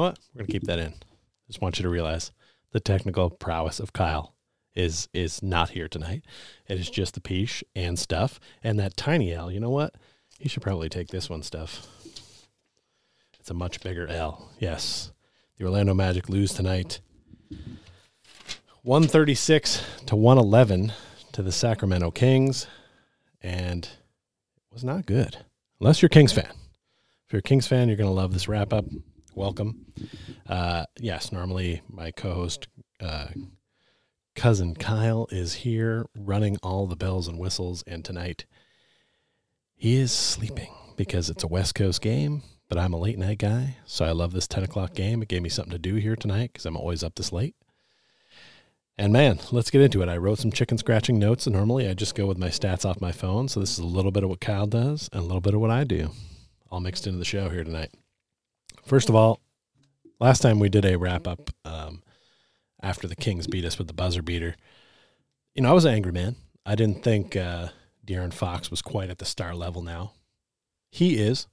what? We're gonna keep that in. Just want you to realize the technical prowess of Kyle is is not here tonight. It is just the Pich and stuff and that tiny L. You know what? He should probably take this one, stuff. It's a much bigger L. Yes, the Orlando Magic lose tonight. 136 to 111 to the Sacramento Kings, and it was not good. Unless you're Kings fan. If you're a Kings fan, you're going to love this wrap up. Welcome. Uh, yes, normally my co host, uh, cousin Kyle, is here running all the bells and whistles, and tonight he is sleeping because it's a West Coast game, but I'm a late night guy, so I love this 10 o'clock game. It gave me something to do here tonight because I'm always up this late. And man, let's get into it. I wrote some chicken scratching notes, and normally I just go with my stats off my phone. So this is a little bit of what Kyle does and a little bit of what I do, all mixed into the show here tonight. First of all, last time we did a wrap up um, after the Kings beat us with the buzzer beater, you know, I was an angry man. I didn't think uh, De'Aaron Fox was quite at the star level now. He is.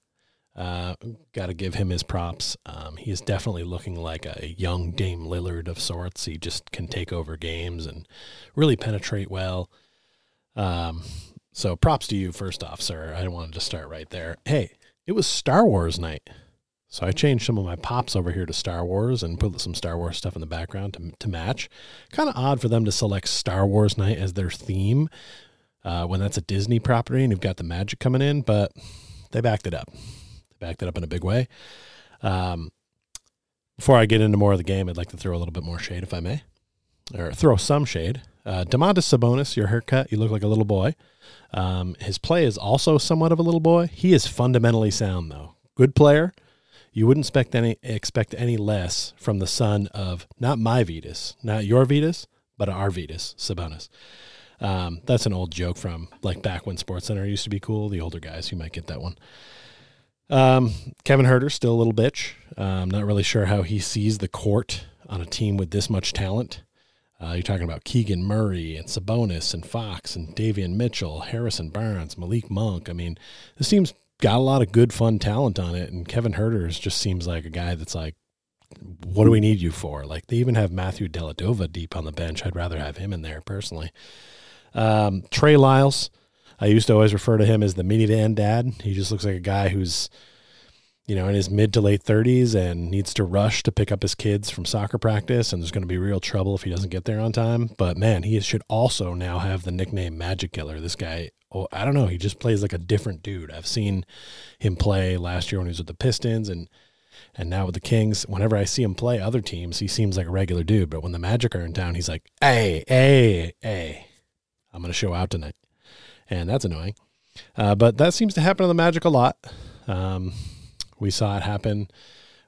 Uh, Got to give him his props. Um, he is definitely looking like a young Dame Lillard of sorts. He just can take over games and really penetrate well. Um, so props to you, first off, sir. I wanted to start right there. Hey, it was Star Wars night. So I changed some of my pops over here to Star Wars and put some Star Wars stuff in the background to, to match. Kind of odd for them to select Star Wars night as their theme uh, when that's a Disney property and you've got the magic coming in, but they backed it up They backed it up in a big way. Um, before I get into more of the game, I'd like to throw a little bit more shade, if I may, or throw some shade. Uh, Domantas Sabonis, your haircut, you look like a little boy. Um, his play is also somewhat of a little boy. He is fundamentally sound, though. Good player. You wouldn't expect any expect any less from the son of not my Vetus, not your Vetus, but Arvydas, Sabonis. Um, that's an old joke from like back when Sports Center used to be cool. The older guys, you might get that one. Um, Kevin Huerter still a little bitch. I'm not really sure how he sees the court on a team with this much talent. Uh, you're talking about Keegan Murray and Sabonis and Fox and Davion Mitchell, Harrison Barnes, Malik Monk. I mean, this team's got a lot of good, fun talent on it, and Kevin Huerter just seems like a guy that's like, what do we need you for? Like they even have Matthew Dellavedova deep on the bench. I'd rather have him in there personally. Um, Trey Lyles I used to always refer to him as the minivan dad. He just looks like a guy who's, you know, in his mid to late 30s and needs to rush to pick up his kids from soccer practice. And there's going to be real trouble if he doesn't get there on time. But man, he should also now have the nickname Magic Killer. This guy, oh, I don't know. He just plays like a different dude. I've seen him play last year when he was with the Pistons and and now with the Kings, whenever I see him play other teams, he seems like a regular dude. But when the Magic are in town, he's like, hey, hey, hey, I'm going to show out tonight and that's annoying. Uh, but that seems to happen to the Magic a lot. Um, we saw it happen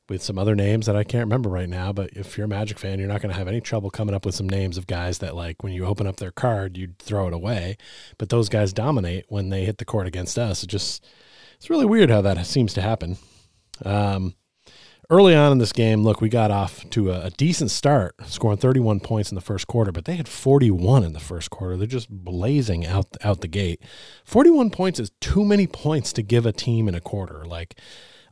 with some other names that I can't remember right now. But if you're a Magic fan, you're not going to have any trouble coming up with some names of guys that, like, when you open up their card, you'd throw it away. But those guys dominate when they hit the court against us. It just, it's really weird how that seems to happen. Um, early on in this game, look, we got off to a, a, decent start, scoring 31 points in the first quarter, but they had 41 in the first quarter. They're just blazing out out the gate. 41 points is too many points to give a team in a quarter. Like,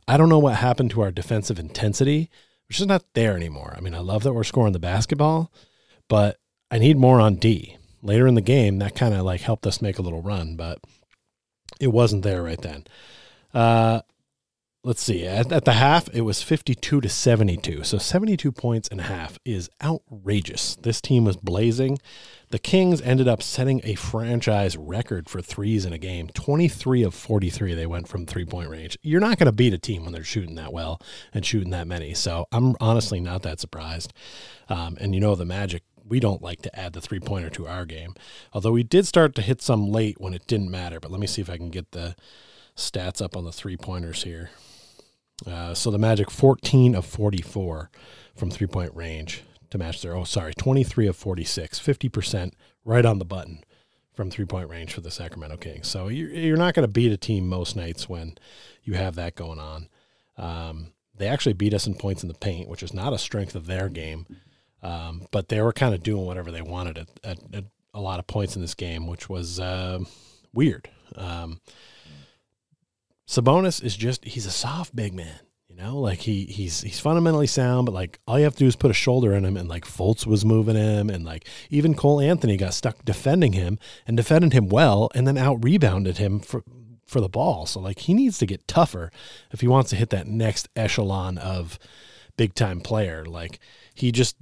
I don't know what happened to our defensive intensity, which is not there anymore. I mean, I love that we're scoring the basketball, but I need more on D. Later in the game, that kind of like helped us make a little run, but it wasn't there right then. Uh, let's see at, at, the half it was 52 to 72 so 72 points and a half is outrageous this team was blazing the kings ended up setting a franchise record for threes in a game 23 of 43 they went from three point range. You're not going to beat a team when they're shooting that well and shooting that many. So i'm honestly not that surprised. Um, and you know the magic we don't like to add the three pointer to our game although we did start to hit some late when it didn't matter. But let me see if i can get the stats up on the three pointers here. Uh, so the Magic 14 of 44 from three point range to match their, oh, sorry, 23 of 46, 50% right on the button from three point range for the Sacramento Kings. So you're, you're not going to beat a team most nights when you have that going on. Um, they actually beat us in points in the paint, which is not a strength of their game. Um, but they were kind of doing whatever they wanted at, at, at, a lot of points in this game, which was uh, weird. Um, Sabonis is just he's a soft big man. Know, like he he's he's fundamentally sound, but like all you have to do is put a shoulder in him, and like Fultz was moving him, and like even Cole Anthony got stuck defending him and defended him well, and then out rebounded him for for the ball. So like he needs to get tougher if he wants to hit that next echelon of big time player. Like he just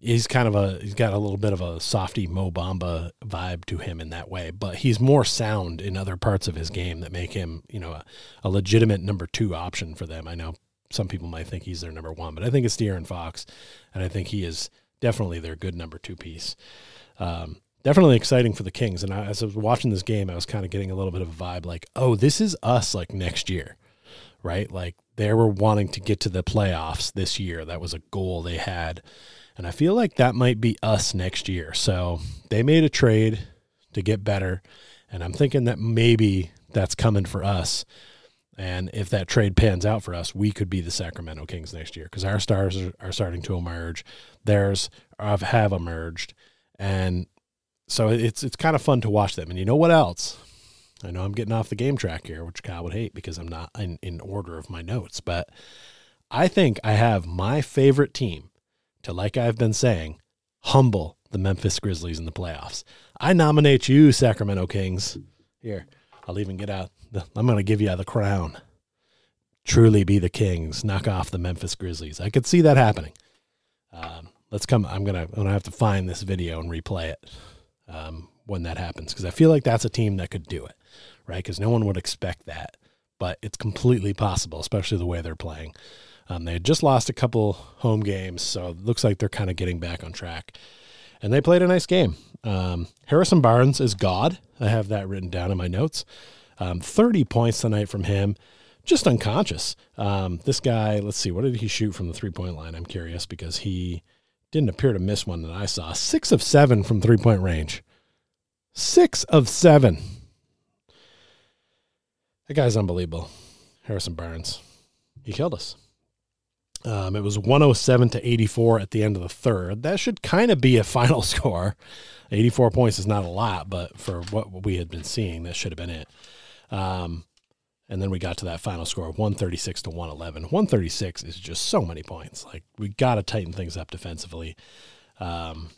he's kind of a he's got a little bit of a softy Mo Bamba vibe to him in that way, but he's more sound in other parts of his game that make him you know a, a legitimate number two option for them. I know some people might think he's their number one, but I think it's De'Aaron Fox, and I think he is definitely their good number two piece. Um, definitely exciting for the Kings. And I, as I was watching this game, I was kind of getting a little bit of a vibe like, oh, this is us like next year, right? Like they were wanting to get to the playoffs this year. That was a goal they had. And I feel like that might be us next year. So they made a trade to get better. And I'm thinking that maybe that's coming for us. And if that trade pans out for us, we could be the Sacramento Kings next year because our stars are, are, starting to emerge. Theirs have, have emerged. And so it's it's kind of fun to watch them. And you know what else? I know I'm getting off the game track here, which Kyle would hate because I'm not in, in order of my notes. But I think I have my favorite team to, like I've been saying, humble the Memphis Grizzlies in the playoffs. I nominate you, Sacramento Kings. Here, I'll even get out. The, I'm going to give you the crown. Truly be the Kings. Knock off the Memphis Grizzlies. I could see that happening. Um, let's come. I'm gonna. I'm gonna have to find this video and replay it um, when that happens because I feel like that's a team that could do it, right? Because no one would expect that, but it's completely possible, especially the way they're playing. Um, they had just lost a couple home games, so it looks like they're kind of getting back on track. And they played a nice game. Um, Harrison Barnes is God. I have that written down in my notes. Um, 30 points tonight from him, just unconscious. Um, this guy, let's see, what did he shoot from the three point line? I'm curious because he didn't appear to miss one that I saw. Six of seven from three point range. Six of seven. That guy's unbelievable. Harrison Barnes. He killed us. Um, it was 107 to 84 at the end of the third. That should kind of be a final score. 84 points is not a lot, but for what we had been seeing, that should have been it. Um, and then we got to that final score of 136 to 111. 136 is just so many points. Like we got to tighten things up defensively. Um,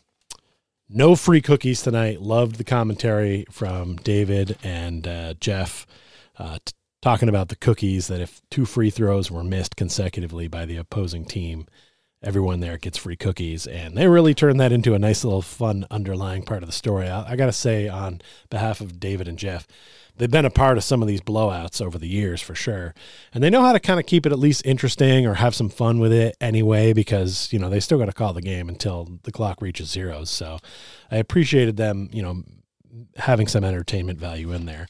no free cookies tonight. Loved the commentary from David and uh, Jeff uh, t- talking about the cookies that if two free throws were missed consecutively by the opposing team, everyone there gets free cookies. And they really turned that into a nice little fun underlying part of the story. I, I got to say, on behalf of David and Jeff, they've been a part of some of these blowouts over the years for sure. And they know how to kind of keep it at least interesting or have some fun with it anyway, because, you know, they still got to call the game until the clock reaches zeros. So I appreciated them, you know, having some entertainment value in there.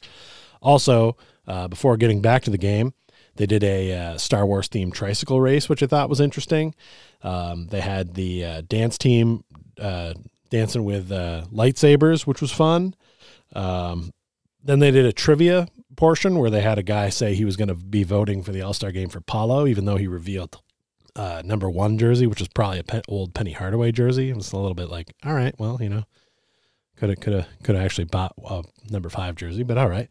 Also, uh, before getting back to the game, they did a uh, Star Wars themed tricycle race, which I thought was interesting. Um, they had the uh, dance team uh, dancing with uh, lightsabers, which was fun. Um, then they did a trivia portion where they had a guy say he was going to be voting for the All Star game for Paolo, even though he revealed uh, number one jersey, which was probably a old Penny Hardaway jersey. It was a little bit like, all right, well, you know, could have could have could have actually bought a number five jersey, but all right.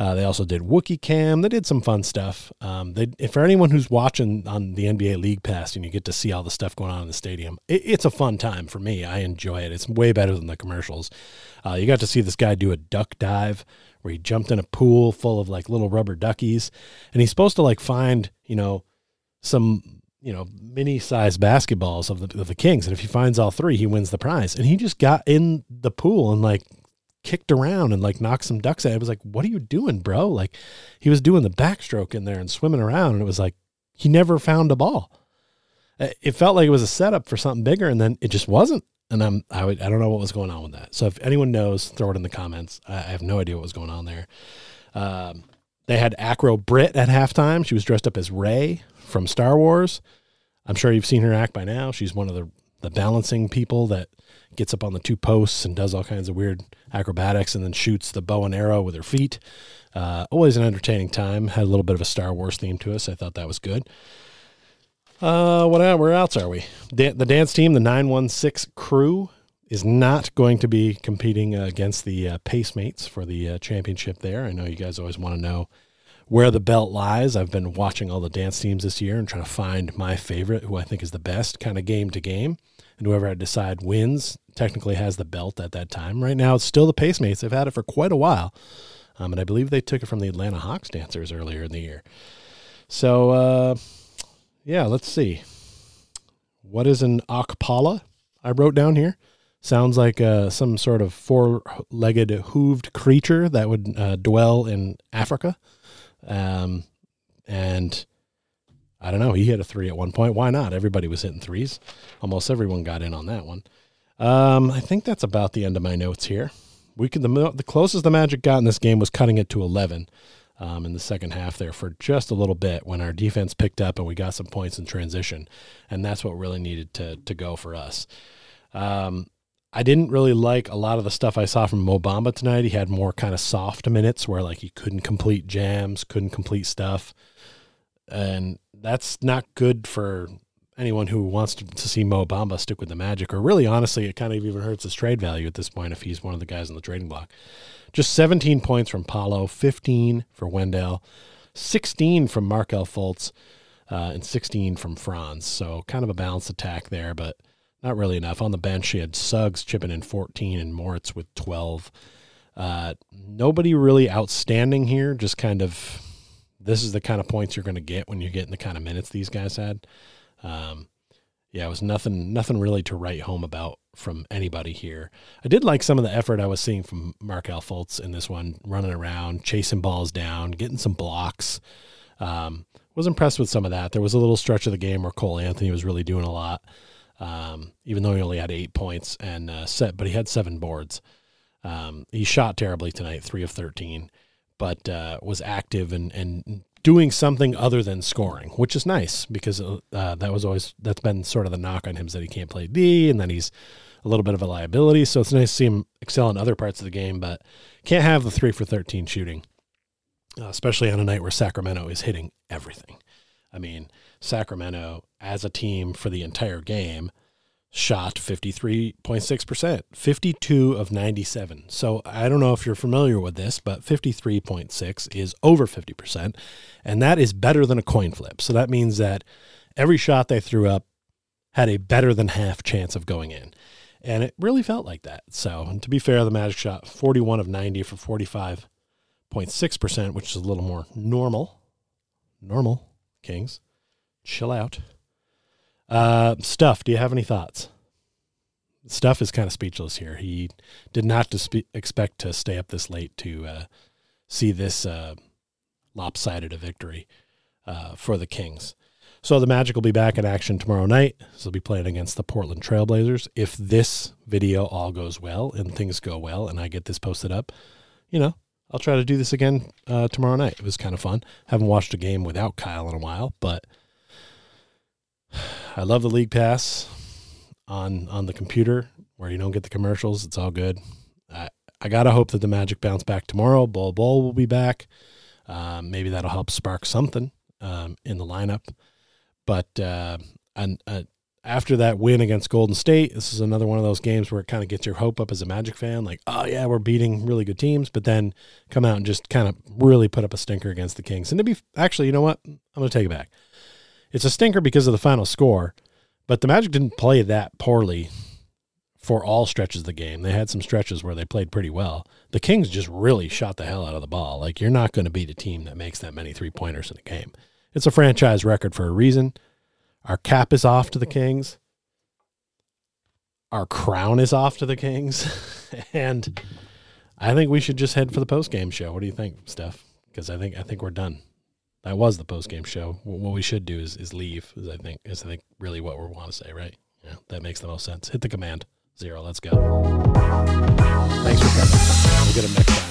Uh, they also did Wookie Cam. They did some fun stuff. Um, they, for anyone who's watching on the NBA League Pass and you get to see all the stuff going on in the stadium, it, it's a fun time for me. I enjoy it. It's way better than the commercials. Uh, you got to see this guy do a duck dive where he jumped in a pool full of like little rubber duckies, and he's supposed to like find you know some you know mini sized basketballs of the of the Kings, and if he finds all three, he wins the prize. And he just got in the pool and like kicked around and like knocked some ducks out. I was like, what are you doing, bro? Like he was doing the backstroke in there and swimming around. And it was like, he never found a ball. It felt like it was a setup for something bigger and then it just wasn't. And I'm, I, would, I don't know what was going on with that. So if anyone knows, throw it in the comments. I, I have no idea what was going on there. Um, they had Acro Brit at halftime. She was dressed up as Rey from Star Wars. I'm sure you've seen her act by now. She's one of the, the balancing people that gets up on the two posts and does all kinds of weird acrobatics and then shoots the bow and arrow with her feet. Uh, always an entertaining time. Had a little bit of a Star Wars theme to us. I thought that was good. Uh, what where else are we? The dance team, the 916 crew, is not going to be competing uh, against the uh, Pacemates for the uh, championship there. I know you guys always want to know where the belt lies. I've been watching all the dance teams this year and trying to find my favorite, who I think is the best, kind of game to game. And whoever I decide wins technically has the belt at that time. Right now, it's still the Pacemates. They've had it for quite a while. Um, and I believe they took it from the Atlanta Hawks dancers earlier in the year. So, uh, yeah, let's see. What is an Okpala? I wrote down here. Sounds like uh, some sort of four legged hooved creature that would uh, dwell in Africa. Um, and I don't know. He hit a three at one point. Why not? Everybody was hitting threes. Almost everyone got in on that one. Um, I think that's about the end of my notes here. We could the the closest the Magic got in this game was cutting it to eleven um, in the second half there for just a little bit when our defense picked up and we got some points in transition, and that's what really needed to to go for us. Um, I didn't really like a lot of the stuff I saw from Mo Bamba tonight. He had more kind of soft minutes where like he couldn't complete jams, couldn't complete stuff. And that's not good for anyone who wants to, to see Mo Bamba stick with the Magic. Or really, honestly, it kind of even hurts his trade value at this point if he's one of the guys on the trading block. Just 17 points from Paolo, 15 for Wendell, 16 from Markelle Fultz, uh, and 16 from Franz. So kind of a balanced attack there, but – not really enough. On the bench, she had Suggs chipping in 14 and Moritz with 12. Uh, nobody really outstanding here, just kind of this is the kind of points you're going to get when you're getting the kind of minutes these guys had. Um, yeah, it was nothing, nothing really to write home about from anybody here. I did like some of the effort I was seeing from Markelle Fultz in this one, running around, chasing balls down, getting some blocks. Um, was impressed with some of that. There was a little stretch of the game where Cole Anthony was really doing a lot um, even though he only had eight points and uh, set, but he had seven boards. Um, he shot terribly tonight, three of thirteen, but uh, was active and and doing something other than scoring, which is nice because uh, that was always that's been sort of the knock on him is that he can't play D and then he's a little bit of a liability. So it's nice to see him excel in other parts of the game, but can't have the three for thirteen shooting, uh, especially on a night where Sacramento is hitting everything. I mean, Sacramento as a team for the entire game shot 53.6%, 52 of 97. So I don't know if you're familiar with this, but 53.6 is over 50%, and that is better than a coin flip. So that means that every shot they threw up had a better than half chance of going in. And it really felt like that. So, to be fair, the Magic shot 41 of 90 for 45.6%, which is a little more normal. Normal, Kings. Chill out. Uh, Stuff, do you have any thoughts? Stuff is kind of speechless here. He did not expect to stay up this late to uh, see this uh, lopsided a victory uh, for the Kings. So the Magic will be back in action tomorrow night. So they'll be playing against the Portland Trailblazers. If this video all goes well and things go well and I get this posted up, you know, I'll try to do this again uh, tomorrow night. It was kind of fun. Haven't watched a game without Kyle in a while, but – I love the League Pass on on the computer where you don't get the commercials. It's all good. I I gotta hope that the Magic bounce back tomorrow. Bol Bol will be back. Um, maybe that'll help spark something um, in the lineup. But uh, and uh, after that win against Golden State, this is another one of those games where it kind of gets your hope up as a Magic fan. Like, oh yeah, we're beating really good teams, but then come out and just kind of really put up a stinker against the Kings. And to be actually, you know what? I'm to take it back. It's a stinker because of the final score, but the Magic didn't play that poorly for all stretches of the game. They had some stretches where they played pretty well. The Kings just really shot the hell out of the ball. Like you're not going to beat a team that makes that many three pointers in a game. It's a franchise record for a reason. Our cap is off to the Kings. Our crown is off to the Kings. and I think we should just head for the post game show. What do you think, Steph? Because I think I think we're done that was the post game show. What we should do is is leave. Is I think is I think really what we want to say, right? Yeah, that makes the most sense. Hit the command zero. Let's go. Thanks for coming. We'll get them next time.